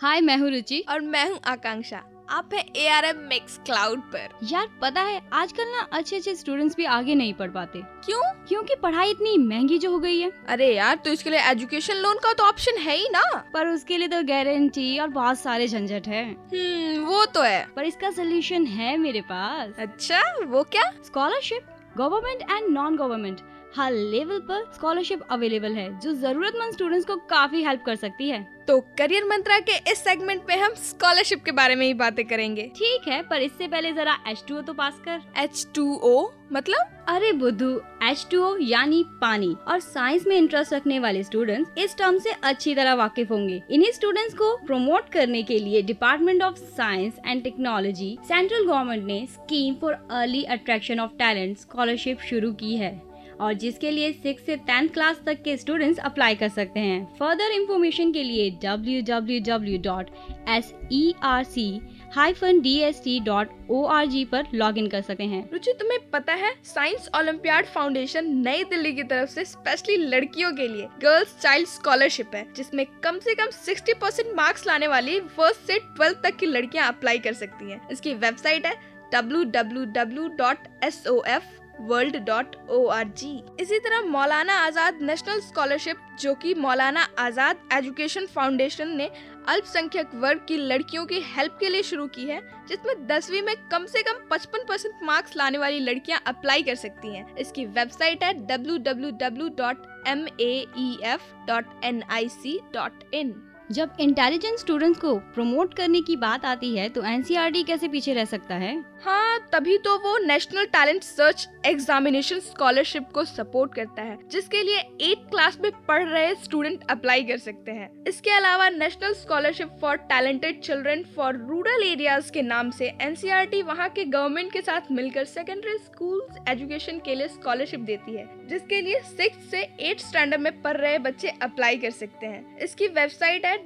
हाय मैं हूँ रुचि। और मैं हूँ आकांक्षा। आप है A R M mix cloud पर। यार पता है आजकल ना अच्छे अच्छे स्टूडेंट्स भी आगे नहीं पढ़ पाते। क्यों? क्योंकि पढ़ाई इतनी महँगी जो हो गई है। अरे यार तो इसके लिए एजुकेशन लोन का तो ऑप्शन है ही ना। पर उसके लिए तो गारंटी और बहुत सारे झंझट है। हम्म वो तो है। पर इसका सोल्यूशन है मेरे पास। अच्छा वो क्या? Scholarship government and non government her level पर स्कॉलरशिप अवेलेबल है जो जरूरतमंद स्टूडेंट्स को काफ़ी हेल्प कर सकती है। तो करियर मंत्रा के इस सेगमेंट में हम स्कॉलरशिप के बारे में ही बातें करेंगे। ठीक है पर इससे पहले जरा एच टू ओ तो पास कर। एच टू ओ मतलब? अरे बुद्धू एच टू ओ यानी पानी और साइंस में इंटरेस्ट रखने वाले स्टूडेंट्स इस टर्म से अच्छी तरह वाकिफ होंगे। इन्हीं स्टूडेंट्स को प्रमोट करने के लिए department of science and technology central government ने scheme for early attraction of talent scholarship शुरू की है। और जिसके लिए सिक्स से टेंथ क्लास तक के स्टूडेंट्स अप्लाई कर सकते हैं फर्दर इंफॉर्मेशन के लिए www.serc-dst.org पर लॉग इन कर सकते हैं रुचि, तुम्हें पता है साइंस ओलम्पियाड फाउंडेशन नई दिल्ली की तरफ़ से स्पेशली लड़कियों के लिए गर्ल्स चाइल्ड स्कॉलरशिप है, जिसमें कम से कम 60 परसेंट मार्क्स लाने वाली फ़र्स्ट से ट्वेल्थ तक की लड़कियाँ अप्लाई कर सकती हैं। इसकी वेबसाइट है www.sof world dot O R G इसी तरह मौलाना आज़ाद नेशनल स्कॉलरशिप, जो कि मौलाना आज़ाद एजुकेशन फाउंडेशन ने अल्पसंख्यक वर्ग की लड़कियों की हेल्प के लिए शुरू की है, जिसमें दसवीं में कम से कम 55 परसेंट मार्क्स लाने वाली लड़कियाँ अप्लाई कर सकती हैं। इसकी वेबसाइट है www.maef.nic.in जब इंटेलिजेंट स्टूडेंट्स को प्रमोट करने की बात आती है तो एनसीईआरटी कैसे पीछे रह सकता है? हाँ तभी तो वो national talent search examination scholarship को सपोर्ट करता है, जिसके लिए एट क्लास में पढ़ रहे स्टूडेंट अप्लाई कर सकते हैं। इसके अलावा national scholarship for talented children for rural areas के नाम से एनसीईआरटी वहाँ के गवर्नमेंट के साथ मिलकर सेकेंडरी स्कूल एजुकेशन के लिए स्कॉलरशिप देती है, जिसके लिए सिक्स से एट स्टैंडर्ड में पढ़ रहे बच्चे अप्लाई कर सकते हैं। इसकी वेबसाइट है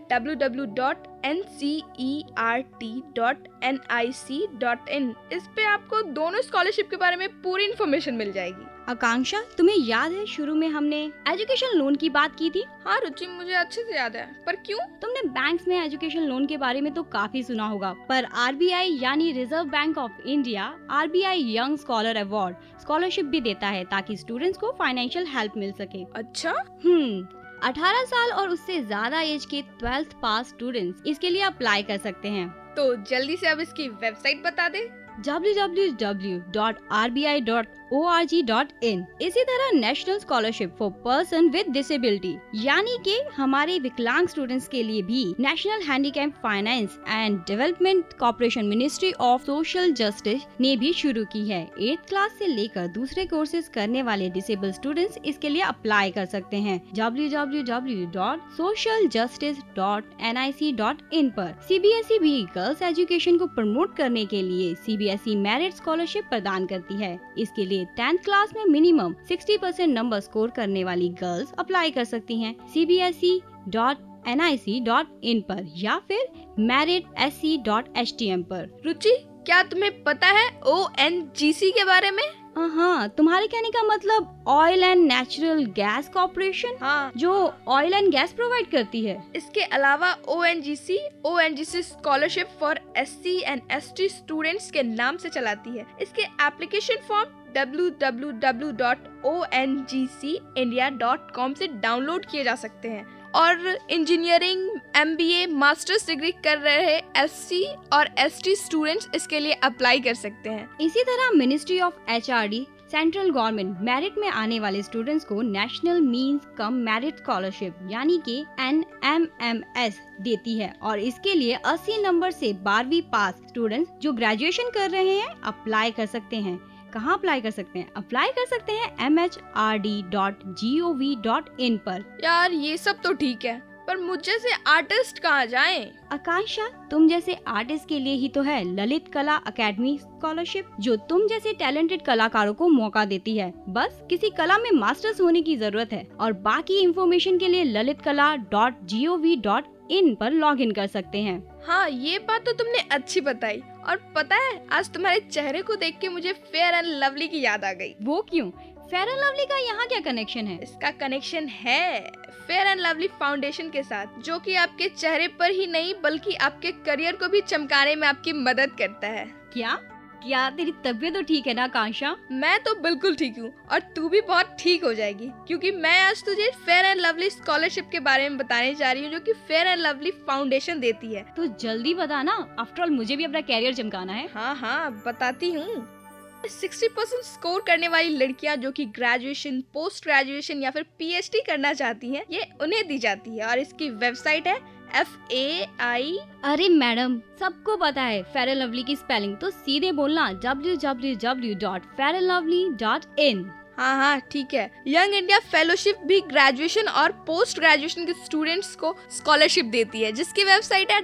www.ncert.nic.in इस पे आपको दोनों स्कॉलरशिप के बारे में पूरी इन्फॉर्मेशन मिल जाएगी। आकांक्षा तुम्हें याद है शुरू में हमने एजुकेशन लोन की बात की थी? हाँ रुचि मुझे अच्छे से याद है। पर क्यों? तुमने बैंक्स में एजुकेशन लोन के बारे में तो काफ़ी सुना होगा। पर आरबीआई यानी reserve bank of India RBI young scholar award scholarship भी देता है ताकि स्टूडेंट्स को फाइनेंशियल हेल्प मिल सके। अच्छा? हम्म। 18 साल और उससे ज़्यादा एज के ट्वेल्थ पास स्टूडेंट्स इसके लिए अप्लाई कर सकते हैं। तो जल्दी से अब इसकी वेबसाइट बता दे। www.rbi.org.in इसी तरह national scholarship for person with disability यानी कि हमारे विकलांग स्टूडेंट्स के लिए भी national handicap finance and development corporation ministry of social justice ने भी शुरू की है। एट क्लास से लेकर दूसरे कोर्सेज करने वाले डिसेबल स्टूडेंट्स इसके लिए अप्लाई कर सकते हैं। Www.socialjustice.nic.in पर। सीबीएसई e भी गर्ल्स एजुकेशन को प्रमोट करने के लिए सीबीएसई मेरिट स्कॉलरशिप प्रदान करती है। इसके लिए टेंथ क्लास में मिनिमम 60 परसेंट नंबर स्कोर करने वाली गर्ल्स अप्लाई कर सकती हैं C B S E dot N I C dot in पर या फिर merit S C dot H T M पर। रुचि, क्या तुम्हें पता है ओ एन जी सी के बारे में? हाँ तुम्हारे कहने का मतलब oil and natural gas corporation हाँ। जो ऑयल एंड गैस प्रोवाइड करती है। इसके अलावा O N G C O N G C scholarship for S C and S T students के नाम से चलाती है। इसके एप्लीकेशन फॉर्म www.ongcindia.com से डाउनलोड किए जा सकते हैं। और इंजीनियरिंग एमबीए मास्टर्स डिग्री कर रहे एससी और एसटी स्टूडेंट्स इसके लिए अप्लाई कर सकते हैं। इसी तरह ministry of HRD central government merit में आने वाले स्टूडेंट्स को national means cum merit scholarship यानी कि एन एम एम एस देती है। और इसके लिए 80 नंबर से बारहवीं पास स्टूडेंट्स जो ग्रेजुएशन कर रहे हैं अप्लाई कर सकते हैं। कहाँ अप्लाई कर सकते हैं? अप्लाई कर सकते हैं M H R D dot G O V dot in पर। यार ये सब तो ठीक है पर मुझे से आर्टिस्ट कहाँ जाए? आकांक्षा तुम जैसे आर्टिस्ट के लिए ही तो है ललित कला अकेडमी स्कॉलरशिप जो तुम जैसे टैलेंटेड कलाकारों को मौका देती है। बस किसी कला में मास्टर्स होने की ज़रूरत है और बाकी इंफॉर्मेशन के लिए Lalit Kala dot G O V dot in पर लॉग इन कर सकते हैं। हाँ ये बात तो तुमने अच्छी बताई और पता है आज तुम्हारे चेहरे को देख के मुझे फेयर एंड लवली की याद आ गई। वो क्यों? फेयर एंड लवली का यहाँ क्या कनेक्शन है? इसका कनेक्शन है फेयर एंड लवली फाउंडेशन के साथ जो कि आपके चेहरे पर ही नहीं बल्कि आपके करियर को भी चमकाने में आपकी मदद करता है। क्या? क्या तेरी तबीयत तो ठीक है ना आकांक्षा? मैं तो बिल्कुल ठीक हूँ और तू भी बहुत ठीक हो जाएगी क्योंकि मैं आज तुझे फेयर एंड लवली स्कॉलरशिप के बारे में बताने जा रही हूँ जो कि फेयर एंड लवली फाउंडेशन देती है। तो जल्दी बता ना आफ्टर ऑल मुझे भी अपना कैरियर चमकाना है। हाँ हाँ बताती हूँ। 60 परसेंट स्कोर करने वाली लड़कियाँ जो कि ग्रेजुएशन पोस्ट ग्रेजुएशन या फिर पीएचडी करना चाहती हैं ये उन्हें दी जाती है और इसकी वेबसाइट है एफ़ ए आई अरे मैडम सबको पता है फेयर लवली की स्पेलिंग तो सीधे बोलना W W W dot fair lovely dot in हाँ हाँ ठीक है। यंग इंडिया फेलोशिप भी ग्रेजुएशन और पोस्ट ग्रेजुएशन के स्टूडेंट्स को स्कॉलरशिप देती है जिसकी वेबसाइट है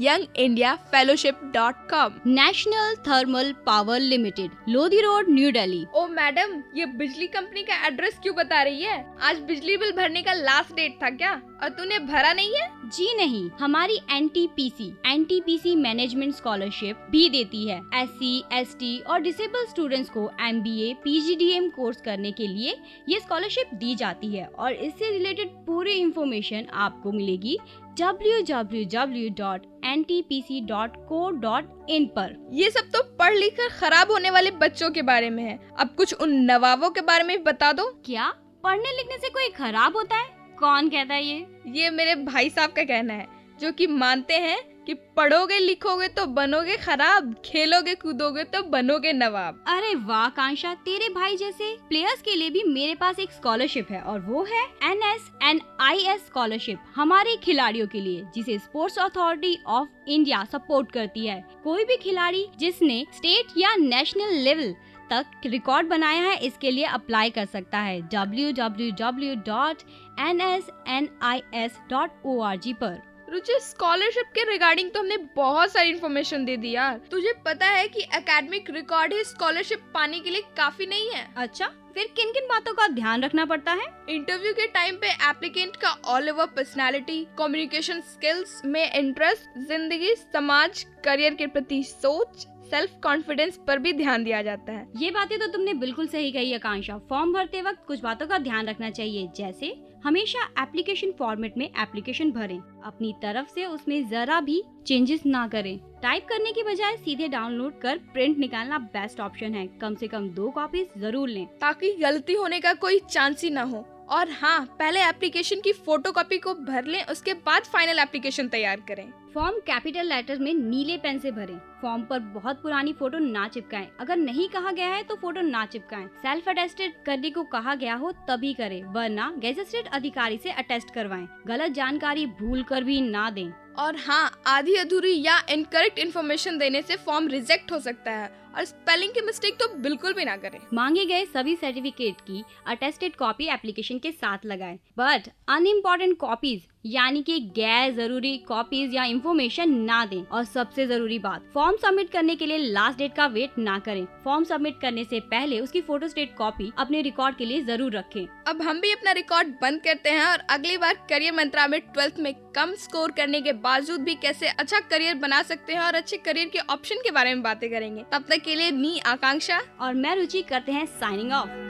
www.youngindiafellowship.com national thermal power limited Lodhi road new Delhi ओ मैडम ये बिजली कंपनी का एड्रेस क्यों बता रही है? आज बिजली बिल भरने का लास्ट डेट था क्या? और तूने भरा नहीं है? जी नहीं हमारी N T P C N T P C management scholarship भी देती है। एस सी एस टी और डिसेबल स्टूडेंट्स को M B A P G D M course करने के लिए ये स्कॉलरशिप दी जाती है। और इससे रिलेटेड पूरी इंफॉर्मेशन आपको मिलेगी। www.ntpc.co.in पर। ये सब तो पढ़ लिख कर खराब होने वाले बच्चों के बारे में है। अब कुछ उन नवाबों के बारे में बता दो। क्या? पढ़ने लिखने से कोई खराब होता है? कौन कहता है ये? ये मेरे भाई साहब का कहना है जो कि मानते हैं कि पढ़ोगे, लिखोगे तो बनोगे खराब, खेलोगे, कूदोगे तो बनोगे नवाब। अरे वाह, कांशा, तेरे भाई जैसे प्लेयर्स के लिए भी मेरे पास एक स्कॉलरशिप है और वो है N S N I S scholarship हमारे खिलाड़ियों के लिए, जिसे sports authority of India support करती है। कोई भी खिलाड़ी जिसने स्टेट या नेशनल लेवल तक रिकॉर्ड बनाया है, इसके लिए अप्लाई कर सकता है। W W W dot N S N I S dot O R G पर। रुचि स्कॉलरशिप के रिगार्डिंग तो हमने बहुत सारी इन्फॉर्मेशन दे दी यार। तुझे पता है कि एकेडमिक रिकॉर्ड ही स्कॉलरशिप पाने के लिए काफ़ी नहीं है? अच्छा फिर किन किन बातों का ध्यान रखना पड़ता है? इंटरव्यू के टाइम पे एप्लीकेंट का all over personality communication skills में इंटरेस्ट ज़िंदगी समाज करियर के प्रति सोच सेल्फ कॉन्फिडेंस पर भी ध्यान दिया जाता है। ये बातें तो तुमने बिल्कुल सही कही आकांक्षा। फॉर्म भरते वक्त कुछ बातों का ध्यान रखना चाहिए जैसे हमेशा एप्लीकेशन फॉर्मेट में एप्लीकेशन भरें। अपनी तरफ़ से उसमें जरा भी चेंजेस ना करें। टाइप करने की बजाय सीधे डाउनलोड कर प्रिंट निकालना बेस्ट ऑप्शन है। कम से कम दो कॉपीज ज़रूर लें। ताकि गलती होने का कोई चांस ही ना हो। और हाँ पहले एप्लीकेशन की फोटोकॉपी को भर लें, उसके बाद फाइनल एप्लीकेशन तैयार करें। फॉर्म कैपिटल लेटर में नीले पेन से भरें। फॉर्म पर बहुत पुरानी फ़ोटो ना चिपकाएँ। अगर नहीं कहा गया है तो फ़ोटो ना चिपकाएँ। सेल्फ अटेस्टेड करने को कहा गया हो, तभी करें, वरना गेजेटेड अधिकारी से अटेस्ट करवाएँ। गलत जानकारी भूल कर भी ना दें। और हाँ आधी अधूरी या इनकरेक्ट इन्फॉर्मेशन देने से फॉर्म रिजेक्ट हो सकता है। और स्पेलिंग की मिस्टेक तो बिल्कुल भी ना करें। मांगे गए सभी सर्टिफिकेट की अटेस्टेड कॉपी एप्लीकेशन के साथ लगाएँ। बट अनइम्पोर्टेंट कॉपीज यानी कि गैर ज़रूरी कॉपीज या इंफॉर्मेशन ना दें। और सबसे ज़रूरी बात फॉर्म सबमिट करने के लिए लास्ट डेट का वेट ना करें। फॉर्म सबमिट करने से पहले उसकी फ़ोटो स्टेट कॉपी अपने रिकॉर्ड के लिए ज़रूर रखें। अब हम भी अपना रिकॉर्ड बंद करते हैं और अगली बार करियर मंत्रा में ट्वेल्थ में कम स्कोर करने के बावजूद भी कैसे अच्छा करियर बना सकते हैं और अच्छे करियर के ऑप्शन के बारे में बातें करेंगे। तब तक के लिए मी आकांक्षा। और मैं रुचि करते हैं साइनिंग ऑफ़